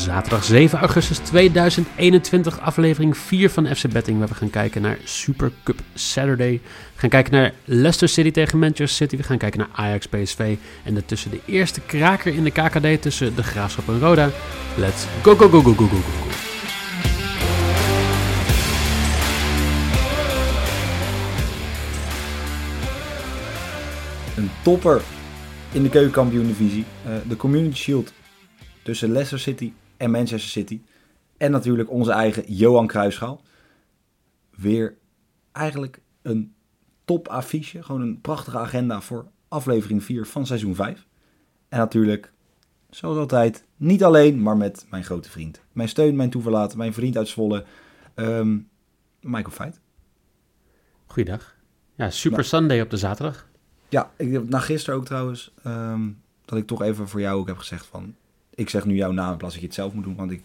zaterdag 7 augustus 2021, aflevering 4 van FC Betting, waar we gaan kijken naar Super Cup Saturday. We gaan kijken naar Leicester City tegen Manchester City, we gaan kijken naar Ajax PSV en daartussen de eerste kraker in de KKD tussen de Graafschap en Roda. Let's go, go, go, go, go, go, go. Een topper in de keukenkampioen-divisie. Uh, de Community Shield tussen Leicester City en Manchester City. En natuurlijk onze eigen Johan Cruijffschaal. Weer eigenlijk een top affiche. Gewoon een prachtige agenda voor aflevering 4 van seizoen 5. En natuurlijk, zoals altijd, niet alleen, maar met mijn grote vriend. Mijn steun, mijn toeverlaat, mijn vriend uit Zwolle, um, Michael Feit. Goeiedag. Ja, Super Sunday op de zaterdag. Ja, ik, na gisteren ook trouwens, um, dat ik toch even voor jou ook heb gezegd van... Ik zeg nu jouw naam in plaats dat je het zelf moet doen, want ik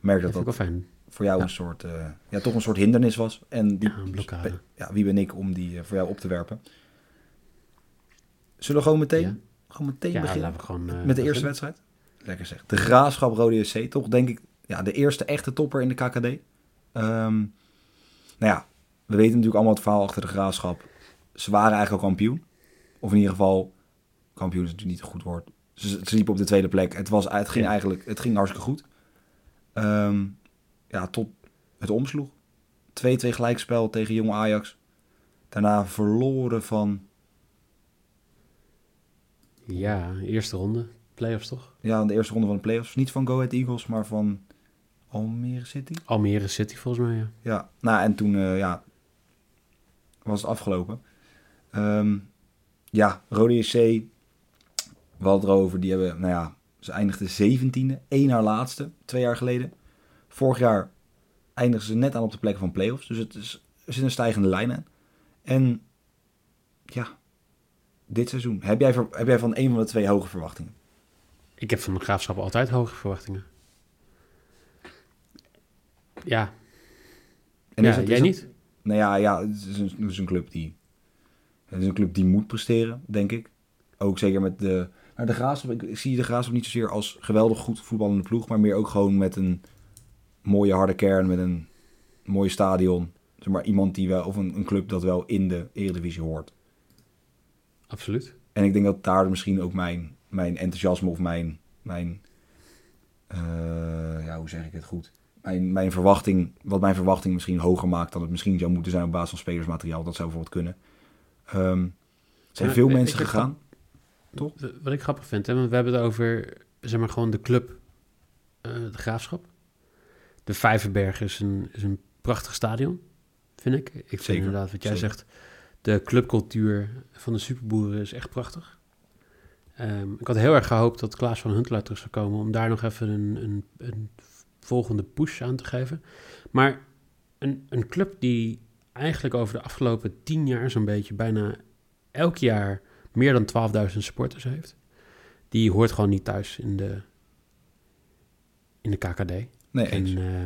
merk dat dat, dat fijn. voor jou een soort, uh, ja, toch een soort hindernis was. En die, ja, een blokkade. Ja, wie ben ik om die uh, voor jou op te werpen? Zullen we gewoon meteen, gewoon meteen ja, beginnen we gewoon, uh, met de eerste wedstrijd? Lekker zeg. De Graafschap Rode SC, toch denk ik ja, de eerste echte topper in de KKD. Um, nou ja, we weten natuurlijk allemaal het verhaal achter de Graafschap. Ze waren eigenlijk al kampioen. Of in ieder geval, kampioen is natuurlijk niet een goed woord. Ze, ze liepen op de tweede plek. Het, was, het ging eigenlijk het ging hartstikke goed. Um, ja, tot het omsloeg. 2-2 gelijkspel tegen Jong Ajax. Daarna verloren van... Ja, eerste ronde. Playoffs toch? Ja, de eerste ronde van de playoffs. Niet van Go Ahead Eagles, maar van Almere City. Almere City volgens mij, ja. Ja, nou en toen uh, ja, was het afgelopen. Um, ja, Rode SC, we hadden het erover, die hebben, nou ja, ze eindigden zeventiende, één haar laatste, twee jaar geleden. Vorig jaar eindigden ze net aan op de plek van playoffs, dus het is, er zit een stijgende lijn aan. En ja, dit seizoen, heb jij, heb jij van een van de twee hoge verwachtingen? Ik heb van de Graafschap altijd hoge verwachtingen. Ja. En ja, het, jij niet? Nou ja, ja het, is een, het is een club die het is een club die moet presteren, denk ik. Ook zeker met de... Maar de Graafschap, ik, ik zie de Graafschap niet zozeer als geweldig goed voetballende ploeg, maar meer ook gewoon met een mooie harde kern, met een mooi stadion. Zeg maar iemand die wel, of een, een club dat wel in de Eredivisie hoort. Absoluut. En ik denk dat daar misschien ook mijn, mijn enthousiasme of mijn, mijn uh, ja, hoe zeg ik het goed? Mijn, mijn verwachting, wat mijn verwachting misschien hoger maakt dan het misschien zou moeten zijn op basis van spelersmateriaal. Dat zou bijvoorbeeld kunnen. Um, er zijn veel mensen gegaan. Toch? Wat ik grappig vind, hè, want we hebben het over, zeg maar, gewoon de club, uh, de graafschap. De Vijverberg is een, is een prachtig stadion, vind ik. Ik vind Zeker. inderdaad, wat jij Zeker. zegt, de clubcultuur van de superboeren is echt prachtig. Um, ik had heel erg gehoopt dat Klaas van Huntelaar terug zou komen om daar nog even een, een, een volgende push aan te geven. Maar een, een club die eigenlijk over de afgelopen tien jaar zo'n beetje bijna elk jaar meer dan 12.000 supporters heeft. Die hoort gewoon niet thuis in de, in de KKD. Nee, en, uh,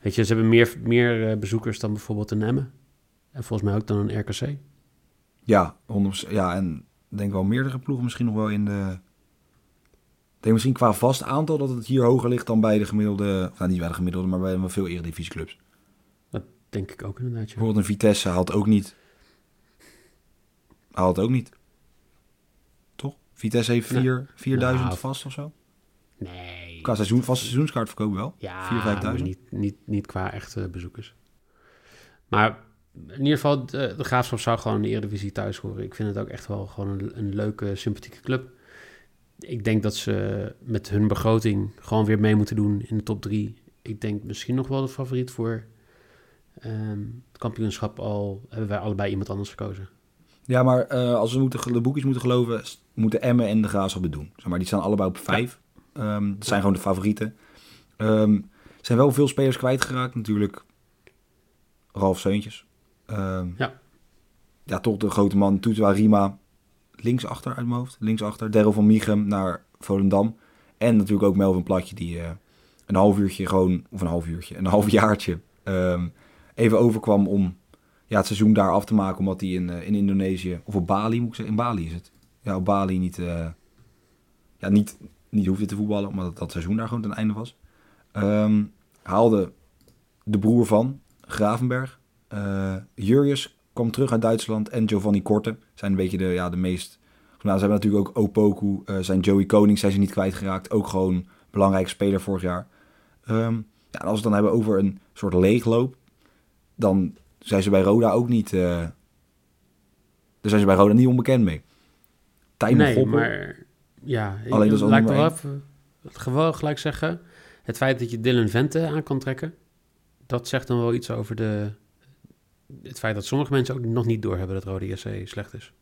weet je, ze hebben meer, meer uh, bezoekers dan bijvoorbeeld een Emmen. En volgens mij ook dan een RKC. Ja, 100%, ja en denk wel meerdere ploegen misschien nog wel in de... Ik denk misschien qua vast aantal dat het hier hoger ligt dan bij de gemiddelde... Nou, niet bij de gemiddelde, maar bij wel veel eredivisieclubs. Denk ik ook inderdaad. Ja. Bijvoorbeeld een Vitesse haalt ook niet. Haalt ook niet. Vitesse heeft 4, nee. 4000 nou, vast of zo? Nee. Qua seizoen, vast seizoenskaartverkoop wel. Ja, 4, 5000. Niet, niet, niet qua echte bezoekers. Maar in ieder geval, de, de Graafschap zou gewoon in de Eredivisie thuis horen. Ik vind het ook echt wel gewoon een, een leuke, sympathieke club. Ik denk dat ze met hun begroting gewoon weer mee moeten doen in de top 3. Ik denk misschien nog wel de favoriet voor Um, het kampioenschap al hebben wij allebei iemand anders gekozen. Ja, maar uh, als we moeten, de boekjes moeten geloven, moeten Emmen en de Graafschap het doen. Zeg maar, die staan allebei op vijf. Ja. Um, dat zijn gewoon de favorieten. Um, er zijn wel veel spelers kwijtgeraakt natuurlijk. Ralf Seuntjes. ja. Ja, toch de grote man. Toetwa Rima. Linksachter uit mijn hoofd. Linksachter. Daryl van Michem naar Volendam. En natuurlijk ook Melvin Platje die uh, een half uurtje gewoon... Of een half uurtje. Een half jaartje even overkwam om ja, het seizoen daar af te maken. Omdat hij in, uh, in Indonesië, of op Bali moet ik zeggen, in Bali is het. Ja, op Bali niet, uh, ja, niet, niet hoefde te voetballen, omdat dat, dat seizoen daar gewoon ten einde was. Ehm, haalde de broer van Gravenberg. Uh, kwam terug uit Duitsland en Giovanni Korte zijn een beetje de, ja, de meest... Nou, ze hebben natuurlijk ook Opoku, zijn Joey Koning zijn ze niet kwijtgeraakt. Ook gewoon belangrijke speler vorig jaar. Um, ja, als we het dan hebben over een soort leegloop, dan zijn ze bij Roda ook niet... Uh, daar zijn ze bij Roda niet onbekend mee. Tijmen nee, maar ja, Alleen dat is lijkt wel even, het gewoon gelijk zeggen. Het feit dat je Dylan Vente aan kan trekken, dat zegt dan wel iets over de, het feit dat sommige mensen ook nog niet doorhebben dat Rode JC slecht is.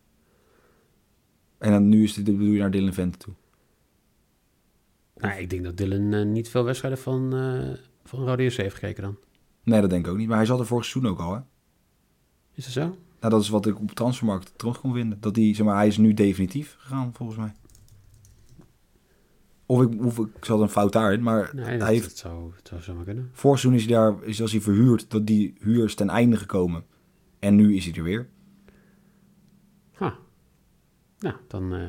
En dan nu is dit, bedoel je naar Dylan Vente toe? Nou, ik denk dat Dylan uh, niet veel wedstrijden van, uh, van Rode JC heeft gekeken dan. Nee, dat denk ik ook niet. Maar hij zat er vorig seizoen ook al, hè? Is dat zo? Nou, dat is wat ik op transfermarkt terug kon vinden. Dat hij, zeg maar, hij is nu definitief gegaan, volgens mij. Of ik, of ik zat een fout daarin, maar nee, hij dat, heeft... Het zou, zou zomaar kunnen. Vorig seizoen is hij daar, is als hij verhuurd, dat die huur is ten einde gekomen. En nu is hij er weer. Ha. Nou, dan... Uh,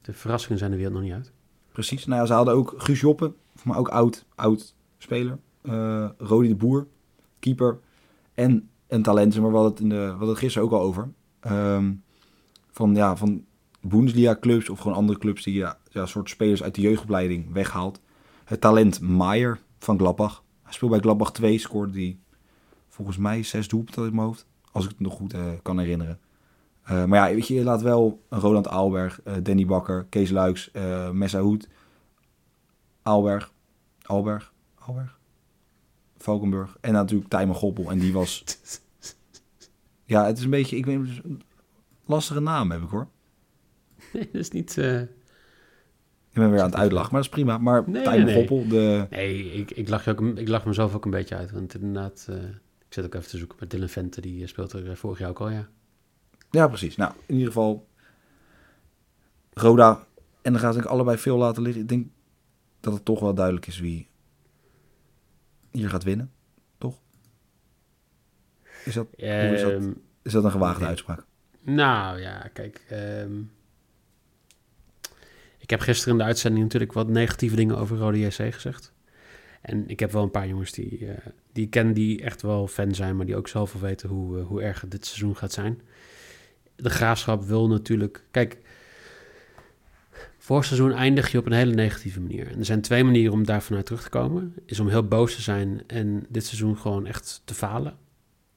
de verrassingen zijn er weer nog niet uit. Precies. Nou ja, ze hadden ook Guus Joppen, maar ook oud, oud speler. Uh, Rodi de Boer, keeper. En een talent, maar we hadden het, in de, we hadden het gisteren ook al over. Um, van, ja, van Bundesliga-clubs of gewoon andere clubs die ja, ja, soort spelers uit de jeugdopleiding weghaalt. Het talent Maier van Gladbach. Hij speelt bij Gladbach 2, scoorde hij volgens mij zes doelpunten in mijn hoofd. Als ik het nog goed uh, kan herinneren. Uh, maar ja, weet je, je laat wel Roland Aalberg, uh, Danny Bakker, Kees Luiks, uh, Messa Hoed, Aalberg, Aalberg, Aalberg, Valkenburg en natuurlijk Tijmen Goppel. En die was... ja, het is een beetje, ik weet een lastige naam heb ik hoor. Nee, dat is niet... Uh... Ik ben weer aan het uitlachen, maar dat is prima. Maar nee, Tijmen Goppel, de... Nee, ik, ik, lach ook, ik lach mezelf ook een beetje uit. Want inderdaad, uh, ik zit ook even te zoeken met Dylan Vente. Die speelt er vorig jaar ook al, ja. Ja, precies. Nou, in ieder geval... Roda. En dan gaat ik allebei veel laten liggen. Ik denk dat het toch wel duidelijk is wie hier gaat winnen, toch? Is dat, um, is, dat ehm, is dat een gewaagde uitspraak? Nou ja, kijk. Um, ik heb gisteren in de uitzending natuurlijk wat negatieve dingen over Rode JC gezegd. En ik heb wel een paar jongens die, uh, die ik ken die echt wel fan zijn, maar die ook zelf wel weten hoe, uh, hoe erg dit seizoen gaat zijn. De graafschap wil natuurlijk. Kijk, Vorig seizoen eindig je op een hele negatieve manier. En er zijn twee manieren om daar vanuit terug te komen. Is om heel boos te zijn en dit seizoen gewoon echt te falen.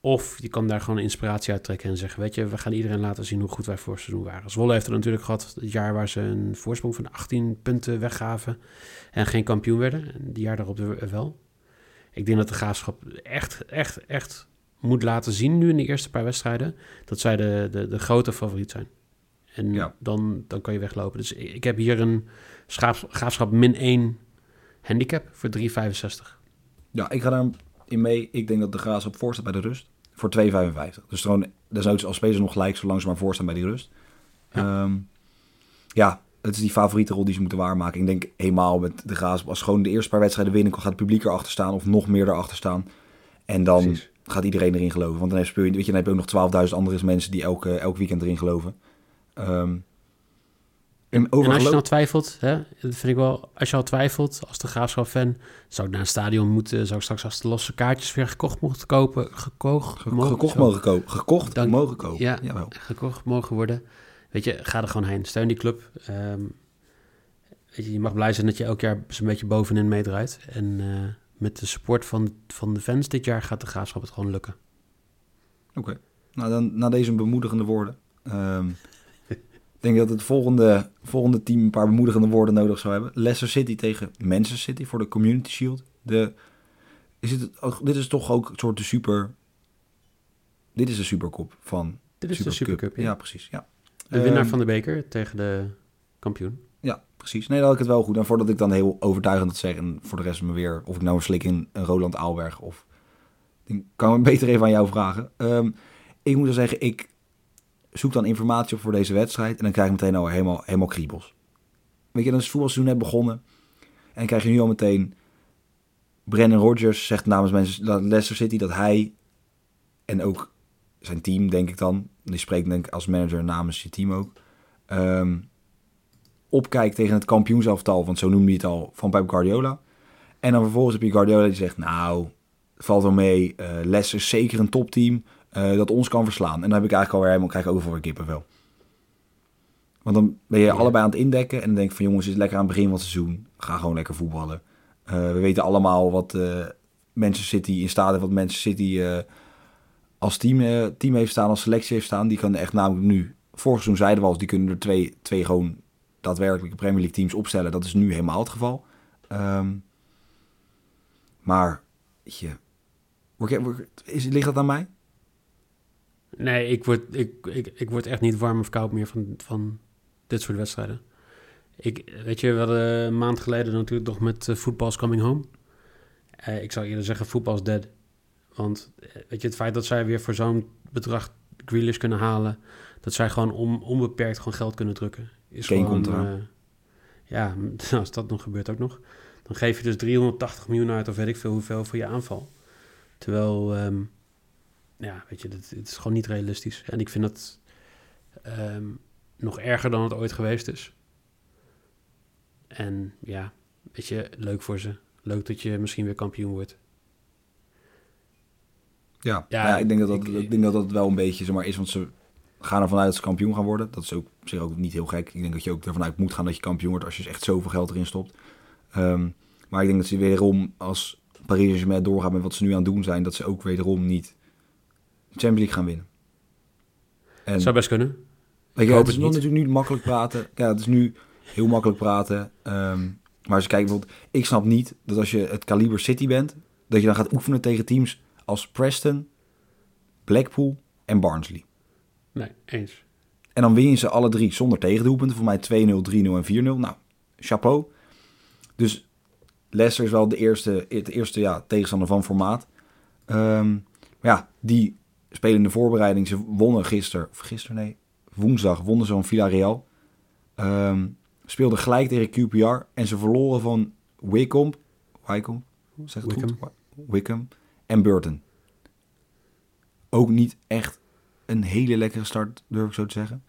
Of je kan daar gewoon inspiratie uit trekken en zeggen... weet je, we gaan iedereen laten zien hoe goed wij vorig seizoen waren. Zwolle heeft er natuurlijk gehad het jaar waar ze een voorsprong van 18 punten weggaven... en geen kampioen werden. En die jaar daarop wel. Ik denk dat de Graafschap echt, echt, echt moet laten zien nu in de eerste paar wedstrijden... dat zij de, de, de grote favoriet zijn. En ja. dan, dan kan je weglopen. Dus ik heb hier een graafschap min 1 handicap voor 3,65. Ja, ik ga daar in mee. Ik denk dat de graafschap voor staat bij de rust. Voor 2,55. Dus gewoon, desnoods als spelers nog gelijk, zolang ze maar voor staan bij die rust. Ja. Um, ja, het is die favoriete rol die ze moeten waarmaken. Ik denk eenmaal met de graafschap, als gewoon de eerste paar wedstrijden winnen, gaat het publiek erachter staan of nog meer erachter staan. En dan Precies. gaat iedereen erin geloven. Want dan heb je, weet je, dan heb je ook nog 12.000 andere mensen die elke, elk weekend erin geloven. Um, en, en, als je nou twijfelt, hè, dat vind ik wel, als je al twijfelt als de graafschap-fan, zou ik naar een stadion moeten, zou ik straks als de losse kaartjes weer gekocht mogen kopen, gekocht, Ge mogen, gekocht mogen kopen, gekocht dan, mogen kopen. Ja, Jawel. gekocht mogen worden. Weet je, ga er gewoon heen, steun die club. Um, weet je, je mag blij zijn dat je elk jaar zo'n beetje bovenin meedraait. En uh, met de support van, van de fans dit jaar gaat de graafschap het gewoon lukken. Oké, okay. nou dan na deze bemoedigende woorden. Um, ik denk dat het volgende, volgende team een paar bemoedigende woorden nodig zou hebben. Leicester City tegen Manchester City voor de Community Shield. De, is het, dit is toch ook een soort de super... Dit is de superkop van... Dit is de supercup, ja. ja. precies. Ja. De winnaar um, van de beker tegen de kampioen. Ja, precies. Nee, dan had ik het wel goed. En voordat ik dan heel overtuigend het zeg en voor de rest me weer... Of ik nou een slik in een Roland Aalberg of... Dan kan ik beter even aan jou vragen. Um, ik moet dan zeggen, ik zoek dan informatie op voor deze wedstrijd. En dan krijg je meteen al helemaal, helemaal kriebels. Weet je, dan is het voetbalseizoen net begonnen. En dan krijg je nu al meteen... Brennan Rodgers zegt namens Leicester City dat hij... En ook zijn team, denk ik dan. Die spreekt denk ik als manager namens je team ook. Um, opkijkt tegen het kampioenselftal, want zo noemde hij het al, van Pep Guardiola. En dan vervolgens heb je Guardiola die zegt, nou, valt wel mee, uh, Leicester is zeker een topteam uh, dat ons kan verslaan. En dan heb ik eigenlijk alweer helemaal, krijg ik overal kippenvel. Want dan ben je allebei aan het indekken en dan denk ik van jongens, het is lekker aan het begin van het seizoen. Ga gewoon lekker voetballen. Uh, we weten allemaal wat uh, Manchester City in staat heeft, wat Manchester City als team, team heeft staan, als selectie heeft staan. Die kan echt namelijk nu, vorig seizoen zeiden we al, die kunnen er twee, twee gewoon daadwerkelijke Premier League teams opstellen. Dat is nu helemaal het geval. Um, maar, je, is, ligt dat aan mij? Nee, ik word, ik, ik, ik word echt niet warm of koud meer van, van dit soort wedstrijden. Ik, weet je, we hadden een maand geleden natuurlijk nog met uh, Football's Coming Home. Uh, ik zou eerder zeggen Football's Dead. Want weet je, het feit dat zij weer voor zo'n bedrag Grealish kunnen halen... dat zij gewoon on, onbeperkt gewoon geld kunnen drukken... is Geen gewoon... Uh, ja, als dat nog gebeurt ook nog... dan geef je dus 380 miljoen uit of weet ik veel hoeveel voor je aanval. Terwijl... Um, ja, weet je, het is gewoon niet realistisch. En ik vind dat um, nog erger dan het ooit geweest is. En ja, weet je, leuk voor ze. Leuk dat je misschien weer kampioen wordt. Ja, ja, ja ik, denk dat dat, ik, ik, denk dat dat wel een beetje zeg maar, is, want ze gaan ervan uit dat ze kampioen gaan worden. Dat is ook op zich ook niet heel gek. Ik denk dat je ook ervan uit moet gaan dat je kampioen wordt als je echt zoveel geld erin stopt. Um, maar ik denk dat ze wederom, als Paris Saint-Germain doorgaat met wat ze nu aan het doen zijn, dat ze ook wederom niet Champions League gaan winnen. En, Zou best kunnen. Weet je, het is nog natuurlijk niet makkelijk praten. Ja, het is nu heel makkelijk praten. Um, maar als je kijkt bijvoorbeeld, ik snap niet dat als je het kaliber City bent, dat je dan gaat oefenen tegen teams als Preston, Blackpool en Barnsley. Nee, eens. En dan win je ze alle drie zonder tegendoelpunten. Voor mij 2-0, 3-0 en 4-0. Nou, chapeau. Dus Leicester is wel de eerste, het eerste ja, tegenstander van formaat. Um, ja, die spelen in de voorbereiding. Ze wonnen gisteren, of gisteren nee, woensdag wonnen ze van Villarreal. Um, speelden gelijk tegen QPR en ze verloren van Wickham, Wickham, zeg het Wickham. goed? Wickham en Burton. Ook niet echt een hele lekkere start, durf ik zo te zeggen.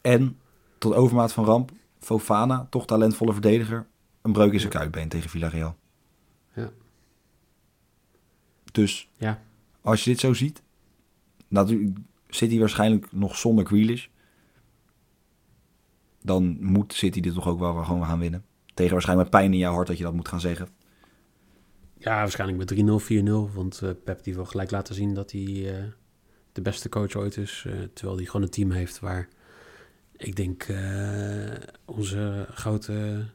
En tot overmaat van ramp, Fofana, toch talentvolle verdediger, een breuk in zijn kuitbeen tegen Villarreal. Ja. Dus ja. als je dit zo ziet, natuurlijk zit hij waarschijnlijk nog zonder Grealish. Dan moet City dit toch ook wel gewoon gaan winnen. Tegen waarschijnlijk met pijn in jouw hart dat je dat moet gaan zeggen. Ja, waarschijnlijk met 3-0, 4-0. Want uh, Pep die wil gelijk laten zien dat hij uh, de beste coach ooit is. Uh, terwijl hij gewoon een team heeft waar ik denk onze grote...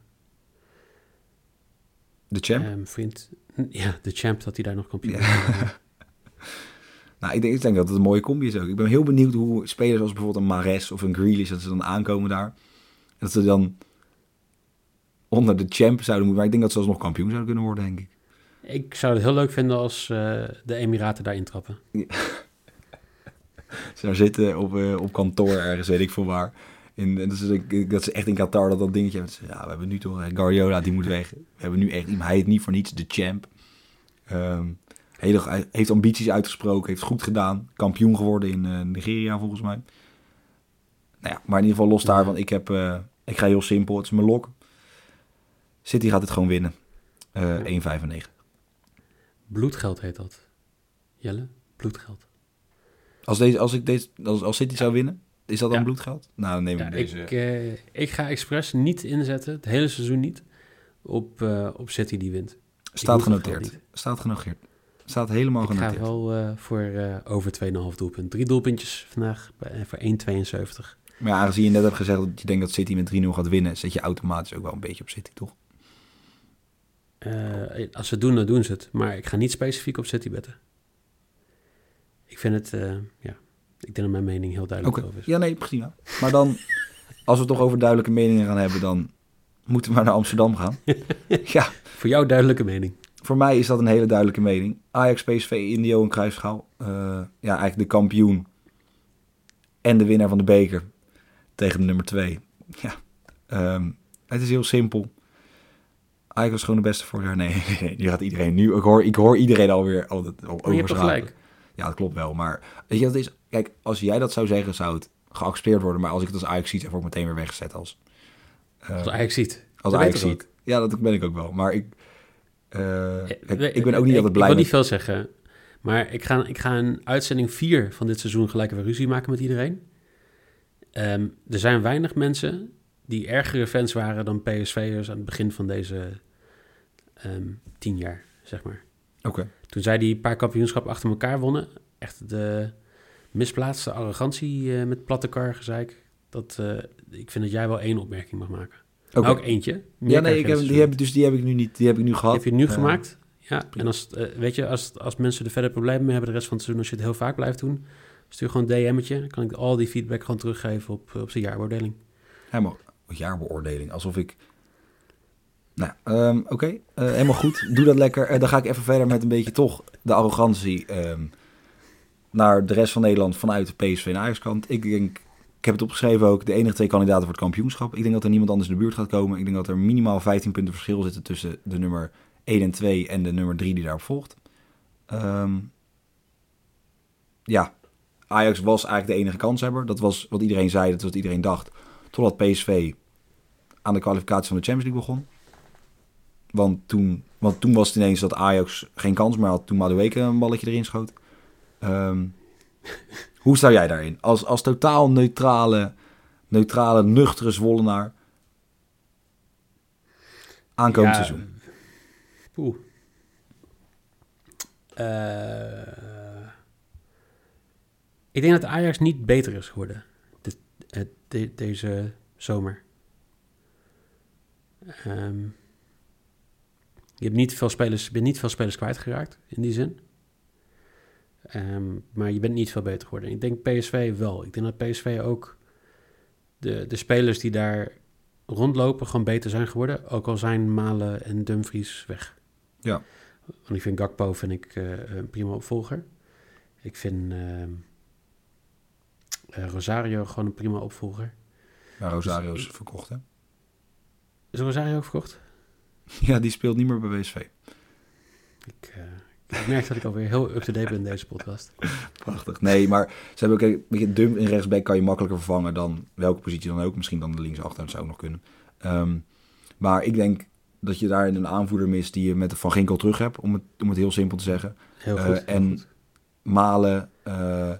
De champ? Vriend, ja, de champ, dat hij daar nog kampioen ja. Nou, ik denk, ik denk dat het een mooie combi is ook. Ik ben heel benieuwd hoe spelers als bijvoorbeeld een Mares of een Grealish, dat ze dan aankomen daar. En dat ze dan onder de champ zouden moeten. Maar ik denk dat ze alsnog kampioen zouden kunnen worden, denk ik. Ik zou het heel leuk vinden als uh, de Emiraten daar intrappen. Ja. ze daar zitten op, uh, op kantoor ergens, weet ik veel waar. In, dat, is, dat ze echt in Qatar dat dat dingetje hebben. Ja, we hebben nu toch Guardiola, die moet weg. We hebben nu echt, hij heet niet voor niets de champ. Um, hij heeft ambities uitgesproken, heeft goed gedaan. Kampioen geworden in uh, Nigeria volgens mij. Nou ja, maar in ieder geval los daarvan. Ik, heb, uh, ik ga heel simpel, het is mijn lok. City gaat het gewoon winnen. Uh, ja. 1,95. Bloedgeld heet dat. Jelle, bloedgeld. Als, deze, als, ik deze, als, als City zou winnen, is dat dan ja. bloedgeld? Nou, dan neem ik ja, deze. Ik, ik ga expres niet inzetten, het hele seizoen niet, op, op City die wint. Staat genoteerd. Staat genoteerd. Staat helemaal genoteerd. Ik ga wel uh, voor uh, over 2,5 doelpunt. Drie doelpuntjes vandaag bij, voor 1,72. Maar ja, aangezien je net hebt gezegd dat je denkt dat City met 3-0 gaat winnen, zet je automatisch ook wel een beetje op City, toch? Uh, als ze het doen, dan doen ze het. Maar ik ga niet specifiek op City betten. Ik vind het, ja, ik denk dat mijn mening heel duidelijk okay. over is. Ja, nee, prima. Maar dan, als we het toch over duidelijke meningen gaan hebben, dan moeten we maar naar Amsterdam gaan. ja. Voor jou duidelijke mening. Voor mij is dat een hele duidelijke mening. Ajax, PSV, Indio en Kruisschaal. Uh, ja, eigenlijk de kampioen en de winnaar van de beker tegen de nummer 2. Ja, um, het is heel simpel. Ajax was gewoon de beste vorig jaar. Nee, nee, nu gaat iedereen nu. Ik hoor, ik hoor iedereen alweer al dat over. Je hebt gelijk. Ja, dat klopt wel. Maar weet je, dat is. Kijk, als jij dat zou zeggen, zou het geaccepteerd worden. Maar als ik het als Ajax zie, word ik meteen weer weggezet als als Ajax ziet. Als Ajax ziet. Ja, dat ben ik ook wel. Maar ik, ik, ik ben ook niet altijd blij Ik wil niet veel zeggen. Maar ik ga, ik ga een uitzending 4 van dit seizoen gelijk weer ruzie maken met iedereen. Ehm, er zijn weinig mensen die ergere fans waren dan PSV'ers aan het begin van deze um, tien jaar, zeg maar. Oké. Toen zij die paar kampioenschappen achter elkaar wonnen, echt de misplaatste arrogantie uh, met platte kar gezeik. Dat, uh, ik vind dat jij wel één opmerking mag maken. Okay. Ook eentje. Ja, nee, ik heb, die heb, dus die heb ik nu niet. Die heb ik nu gehad. heb je nu gemaakt? Ja, en als, uh, weet je, als, als mensen er verder problemen mee hebben de rest van het seizoen, als je het heel vaak blijft doen, stuur gewoon een DM'tje. Dan kan ik al die feedback gewoon teruggeven op, op zijn jaarbeoordeling. Helemaal, jaarbeoordeling. Alsof ik... Nou, um, oké. Okay. Uh, helemaal goed. Doe dat lekker. Uh, dan ga ik even verder met een beetje toch de arrogantie um, naar de rest van Nederland vanuit de PSV en Ajax kant. Ik denk, ik heb het opgeschreven ook, de enige twee kandidaten voor het kampioenschap. Ik denk dat er niemand anders in de buurt gaat komen. Ik denk dat er minimaal 15 punten verschil zitten tussen de nummer 1 en 2 en de nummer 3 die daarop volgt. Um, ja, Ajax was eigenlijk de enige kanshebber. Dat was wat iedereen zei, dat was wat iedereen dacht. Totdat PSV aan de kwalificatie van de Champions League begon. Want toen, want toen was het ineens dat Ajax geen kans meer had toen Madueke een balletje erin schoot. Um, hoe sta jij daarin? Als, als totaal neutrale, neutrale, nuchtere Zwollenaar. Aankomend ja, seizoen. Uh, ik denk dat Ajax niet beter is geworden de, de, deze zomer. Um, je hebt niet veel spelers, bent niet veel spelers kwijtgeraakt in die zin. Um, maar je bent niet veel beter geworden. Ik denk PSV wel. Ik denk dat PSV ook de, de spelers die daar rondlopen gewoon beter zijn geworden. Ook al zijn Malen en Dumfries weg. Ja. Want ik vind Gakpo vind ik, uh, een prima opvolger. Ik vind uh, Rosario gewoon een prima opvolger. Ja, Rosario is verkocht, hè? Is Rosario ook verkocht? Ja, die speelt niet meer bij PSV. Ik, uh, ik merk dat ik alweer heel up-to-date ben in deze podcast. Prachtig. Nee, maar ze hebben ook een beetje dum in rechtsback kan je makkelijker vervangen dan welke positie dan ook. Misschien dan de linksachter, dat zou ook nog kunnen. Um, maar ik denk dat je daar een aanvoerder mist die je met de Van Ginkel terug hebt, om het, om het heel simpel te zeggen. Heel goed. Uh, en goed. Malen uh,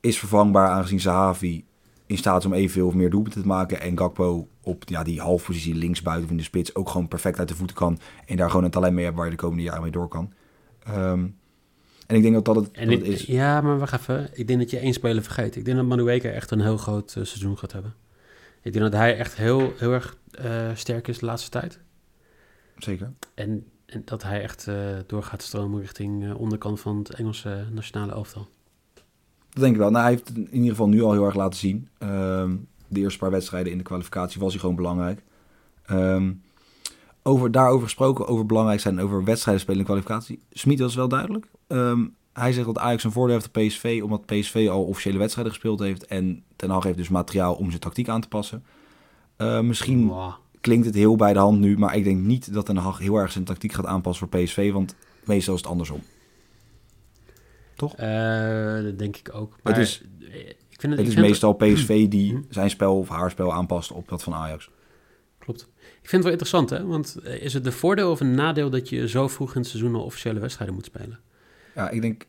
is vervangbaar aangezien Zahavi in staat is om evenveel of meer doelpunten te maken. En Gakpo op ja, die halfpositie linksbuiten in de spits ook gewoon perfect uit de voeten kan. En daar gewoon een talent mee hebt waar je de komende jaren mee door kan. Um, en ik denk dat dat het, en dat ik, is. Ja, maar wacht even. Ik denk dat je één speler vergeet. Ik denk dat Manueke echt een heel groot uh, seizoen gaat hebben. Ik denk dat hij echt heel, heel erg uh, sterk is de laatste tijd. Zeker. En, en dat hij echt uh, door gaat stromen richting onderkant van het Engelse nationale elftal. Dat denk ik wel. Nou, hij heeft in ieder geval nu al heel erg laten zien. Um, de eerste paar wedstrijden in de kwalificatie was hij gewoon belangrijk. Um, over, daarover gesproken, over belangrijk zijn, over wedstrijden spelen de kwalificatie. Smit was wel duidelijk. Um, hij zegt dat Ajax een voordeel heeft op PSV, omdat PSV al officiële wedstrijden gespeeld heeft. En Ten Hag heeft dus materiaal om zijn tactiek aan te passen. Uh, misschien wow. klinkt het heel bij de hand nu, maar ik denk niet dat Ten Hag heel erg zijn tactiek gaat aanpassen voor PSV, want meestal is het andersom. Toch? Uh, dat denk ik ook. Maar het is, ik vind het, het ik is vind meestal PSV die zijn spel of haar spel aanpast op dat van Ajax. Klopt. Ik vind het wel interessant, hè? Want is het de voordeel of een nadeel dat je zo vroeg in het seizoen al officiële wedstrijden moet spelen? Ja, ik denk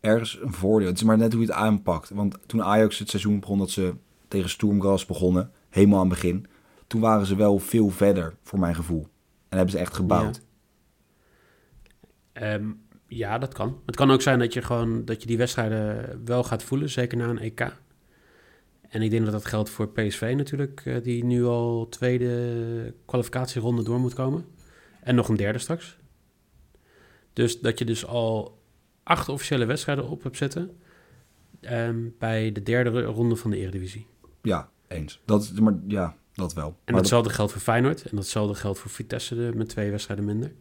ergens een voordeel. Het is maar net hoe je het aanpakt. Want toen Ajax het seizoen begon dat ze tegen Sturmgras begonnen, helemaal aan het begin, toen waren ze wel veel verder, voor mijn gevoel. En hebben ze echt gebouwd. Ja. Um, ja, dat kan. Het kan ook zijn dat je gewoon dat je die wedstrijden wel gaat voelen, zeker na een EK. En ik denk dat dat geldt voor PSV natuurlijk, uh, die nu al tweede kwalificatieronde door moet komen. En nog een derde straks. Dus dat je dus al acht officiële wedstrijden op hebt zitten um, bij de derde ronde van de Eredivisie. Ja, eens. Dat, maar, ja, dat wel. En maar datzelfde dat... geldt voor Feyenoord en datzelfde geldt voor Vitesse met twee wedstrijden minder.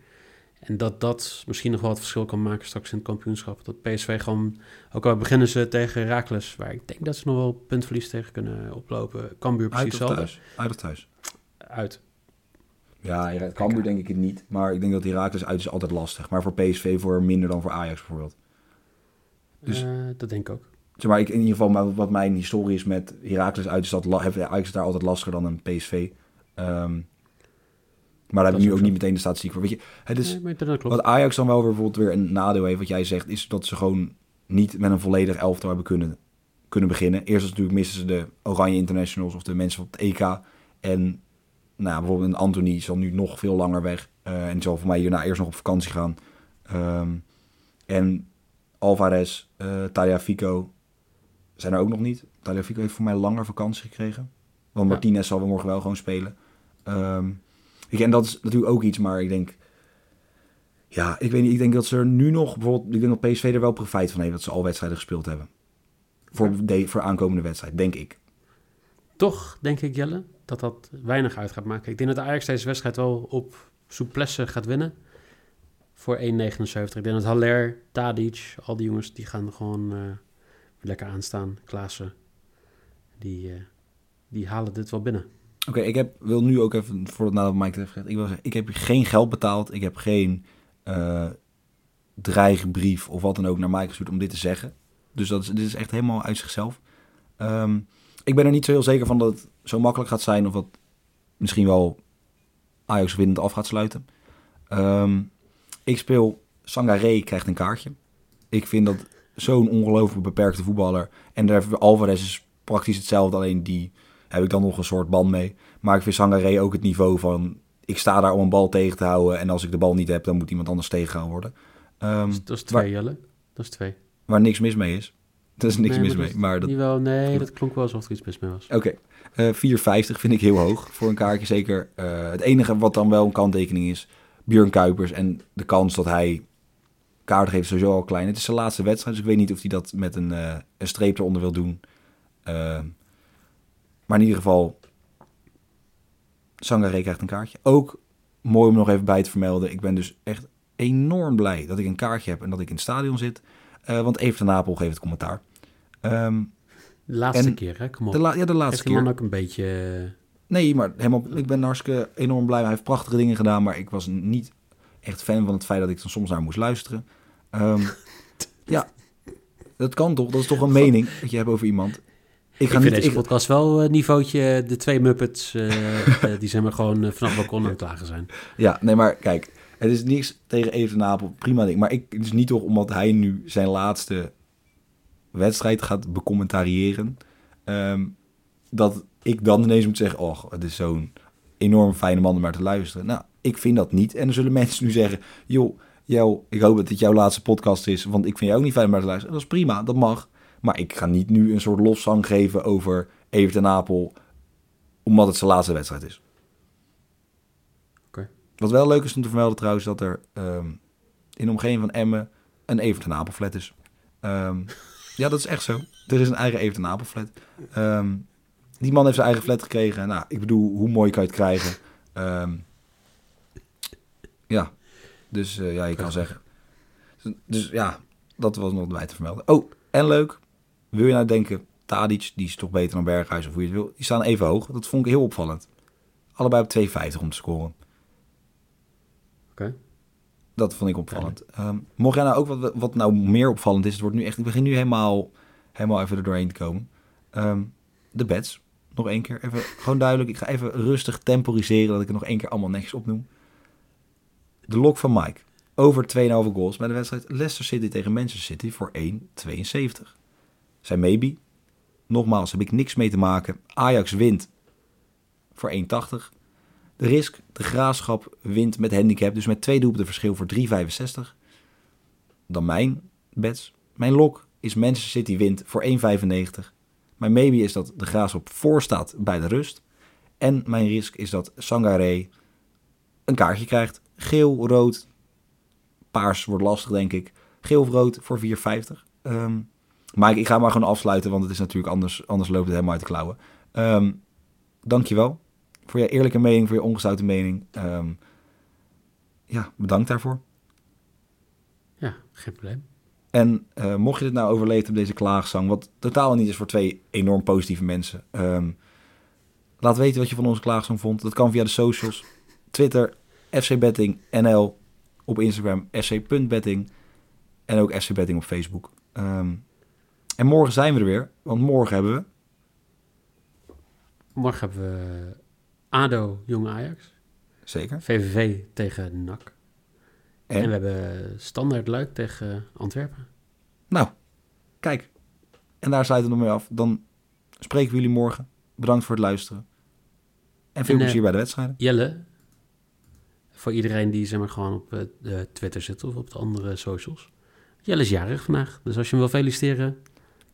En dat dat misschien nog wel het verschil kan maken straks in het kampioenschap. Dat PSV gewoon, ook al beginnen ze tegen Herakles, waar ik denk dat ze nog wel puntverlies tegen kunnen oplopen. Cambuur precies Uit thuis? Thuis? Uit of thuis? Uit. Ja, Cambuur denk ik het niet. Maar ik denk dat Herakles uit is altijd lastig. Maar voor PSV voor minder dan voor Ajax bijvoorbeeld. Dus, uh, dat denk ik ook. Zeg maar, ik, in ieder geval wat mijn historie is met Herakles uit is dat heeft Ajax daar altijd lastiger dan een PSV. Ehm, maar daar we nu ook niet meteen de statistiek voor. Weet je, het is, nee, dat wat Ajax dan wel weer bijvoorbeeld weer een nadeel heeft, wat jij zegt, is dat ze gewoon niet met een volledig elftal hebben kunnen, kunnen beginnen. Eerst was natuurlijk missen ze de Oranje Internationals of de mensen op het EK. En nou, ja, bijvoorbeeld een Anthony zal nu nog veel langer weg. Uh, en zal voor mij hierna eerst nog op vakantie gaan. Ehm, en Alvarez, uh, Tagliafico zijn er ook nog niet. Tagliafico heeft voor mij langer vakantie gekregen. Want ja. Martinez zal we morgen wel gewoon spelen. Um, en dat is natuurlijk ook iets, maar ik denk... Ja, ik weet niet. Ik denk dat ze er nu nog... Bijvoorbeeld, ik denk dat PSV er wel profijt van heeft... dat ze al wedstrijden gespeeld hebben. Voor, de, voor aankomende wedstrijd, denk ik. Toch denk ik, Jelle, dat dat weinig uit gaat maken. Ik denk dat de Ajax deze wedstrijd wel op souplesse gaat winnen. Voor 1,79. Ik denk dat Haller, Tadic, al die jongens... die gaan gewoon uh, lekker aanstaan. Klaassen, die, uh, die halen dit wel binnen. Oké, ik heb, wil nu ook even, voordat nadat Mike het heeft gezegd, ik wil ik heb geen geld betaald, ik heb geen uh, dreigbrief of wat dan ook naar Mike gestuurd om dit te zeggen. Dus dat is, dit is echt helemaal uit zichzelf. Um, ik ben er niet zo heel zeker van dat het zo makkelijk gaat zijn of dat misschien wel Ajax winnend af gaat sluiten. Um, ik speel Sangaré krijgt een kaartje. Ik vind dat zo'n ongelooflijk beperkte voetballer. En daar Alvarez is praktisch hetzelfde, alleen die heb ik dan nog een soort band mee. Maar ik vind Sangaré ook het niveau van... Ik sta daar om een bal tegen te houden. En als ik de bal niet heb, dan moet iemand anders tegengehouden worden. Um, dat is twee, Jelle. Dat is twee. Waar niks mis mee is. Er is niks mis mee. Maar dat... Wel, nee, dat klonk wel alsof er iets mis mee was. Oké. Okay. Uh, 4,50 vind ik heel hoog voor een kaartje. Zeker uh, het enige wat dan wel een kanttekening is... Björn Kuipers en de kans dat hij kaart geeft sowieso al klein. Het is zijn laatste wedstrijd, dus ik weet niet of hij dat met een, uh, een streep eronder wil doen. Maar in ieder geval, Sangaré krijgt een kaartje. Ook mooi om nog even bij te vermelden. Ik ben dus echt enorm blij dat ik een kaartje heb en dat ik in het stadion zit. Uh, want Even Napel geeft het commentaar. Um, de laatste keer, hè? Kom op. De la ja, de laatste keer. man ook een beetje... Nee, maar helemaal, ik ben hartstikke enorm blij. Hij heeft prachtige dingen gedaan, maar ik was niet echt fan van het feit dat ik dan soms naar moest luisteren. Um, ja, dat kan toch? Dat is toch een mening dat je hebt over iemand. Ik, ga ik vind niet, deze ik... podcast wel uh, niveautje de twee Muppets, uh, uh, die zeg maar gewoon vanaf balkon aan het klagen zijn. Ja, nee, maar kijk, het is niks tegen Even Napel, prima ding. Maar ik, het is niet toch omdat hij nu zijn laatste wedstrijd gaat becommentariëren, um, dat ik dan ineens moet zeggen, oh, het is zo'n enorm fijne man om maar te luisteren. Nou, ik vind dat niet. En dan zullen mensen nu zeggen, joh, jou, ik hoop dat dit jouw laatste podcast is, want ik vind jou ook niet fijn om maar te luisteren. Dat is prima, dat mag. Maar ik ga niet nu een soort lofzang geven over Evert en Apel, omdat het zijn laatste wedstrijd is. Okay. Wat wel leuk is om te vermelden trouwens, dat er um, in de omgeving van Emmen een Evert en Apel flat is. Um, ja, dat is echt zo. Er is een eigen Evert en Apel flat. Um, die man heeft zijn eigen flat gekregen. Nou, ik bedoel, hoe mooi kan je het krijgen? ja, dus uh, ja, je kan zeggen. Dus ja, dat was nog bij te vermelden. Oh, en leuk, wil je nou denken, Tadic, die is toch beter dan Berghuis of hoe je het wil. Die staan even hoog. Dat vond ik heel opvallend. Allebei op 2,50 om te scoren. Oké. Okay. Dat vond ik opvallend. Um, mocht jij nou ook wat, wat nou meer opvallend is, het wordt nu echt, ik begin nu helemaal, helemaal even er doorheen te komen. Um, de bets, nog één keer. Even, gewoon duidelijk, ik ga even rustig temporiseren dat ik er nog één keer allemaal netjes opnoem. De lok van Mike. Over 2,5 goals bij de wedstrijd Leicester City tegen Manchester City voor 1,72 zijn maybe. Nogmaals, heb ik niks mee te maken. Ajax wint voor 1,80. De risk, de graafschap wint met handicap, dus met twee doelpunten verschil voor 3,65. Dan mijn bets. Mijn lok is Manchester City wint voor 1,95. Mijn maybe is dat de graafschap voorstaat bij de rust. En mijn risk is dat Sangaré een kaartje krijgt. Geel, rood, paars wordt lastig denk ik. Geel of rood voor 4,50. Um, maar ik, ga maar gewoon afsluiten, want het is natuurlijk anders, anders loopt het helemaal uit de klauwen. Um, dankjewel voor je eerlijke mening, voor je ongezouten mening. Um, ja, bedankt daarvoor. Ja, geen probleem. En uh, mocht je dit nou overleven op deze klaagzang, wat totaal niet is voor twee enorm positieve mensen. Um, laat weten wat je van onze klaagzang vond. Dat kan via de socials. Twitter, FC Betting NL. Op Instagram, sc.betting. En ook FC Betting op Facebook. Um, en morgen zijn we er weer, want morgen hebben we... Morgen hebben we ADO, Jong Ajax. Zeker. VVV tegen NAC. En, we hebben Standaard Luik tegen Antwerpen. Nou, kijk. En daar sluiten we nog mee af. Dan spreken we jullie morgen. Bedankt voor het luisteren. En veel En, eh, plezier bij de wedstrijden. Jelle, voor iedereen die zeg maar gewoon op eh, Twitter zit of op de andere socials. Jelle is jarig vandaag, dus als je hem wil feliciteren,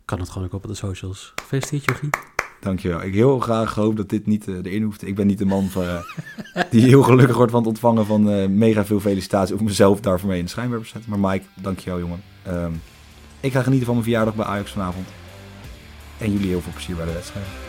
kan het gewoon ook op de socials. Gefeliciteerd, Jochie. Dankjewel. Ik heel graag hoop dat dit niet eh, erin hoeft. Ik ben niet de man van, eh, die heel gelukkig wordt van het ontvangen van eh, mega veel felicitaties. Of mezelf daarvoor mee in de schijnwerper zetten. Maar Mike, dankjewel jongen. Ehm, ik ga genieten van mijn verjaardag bij Ajax vanavond. En jullie heel veel plezier bij de wedstrijd.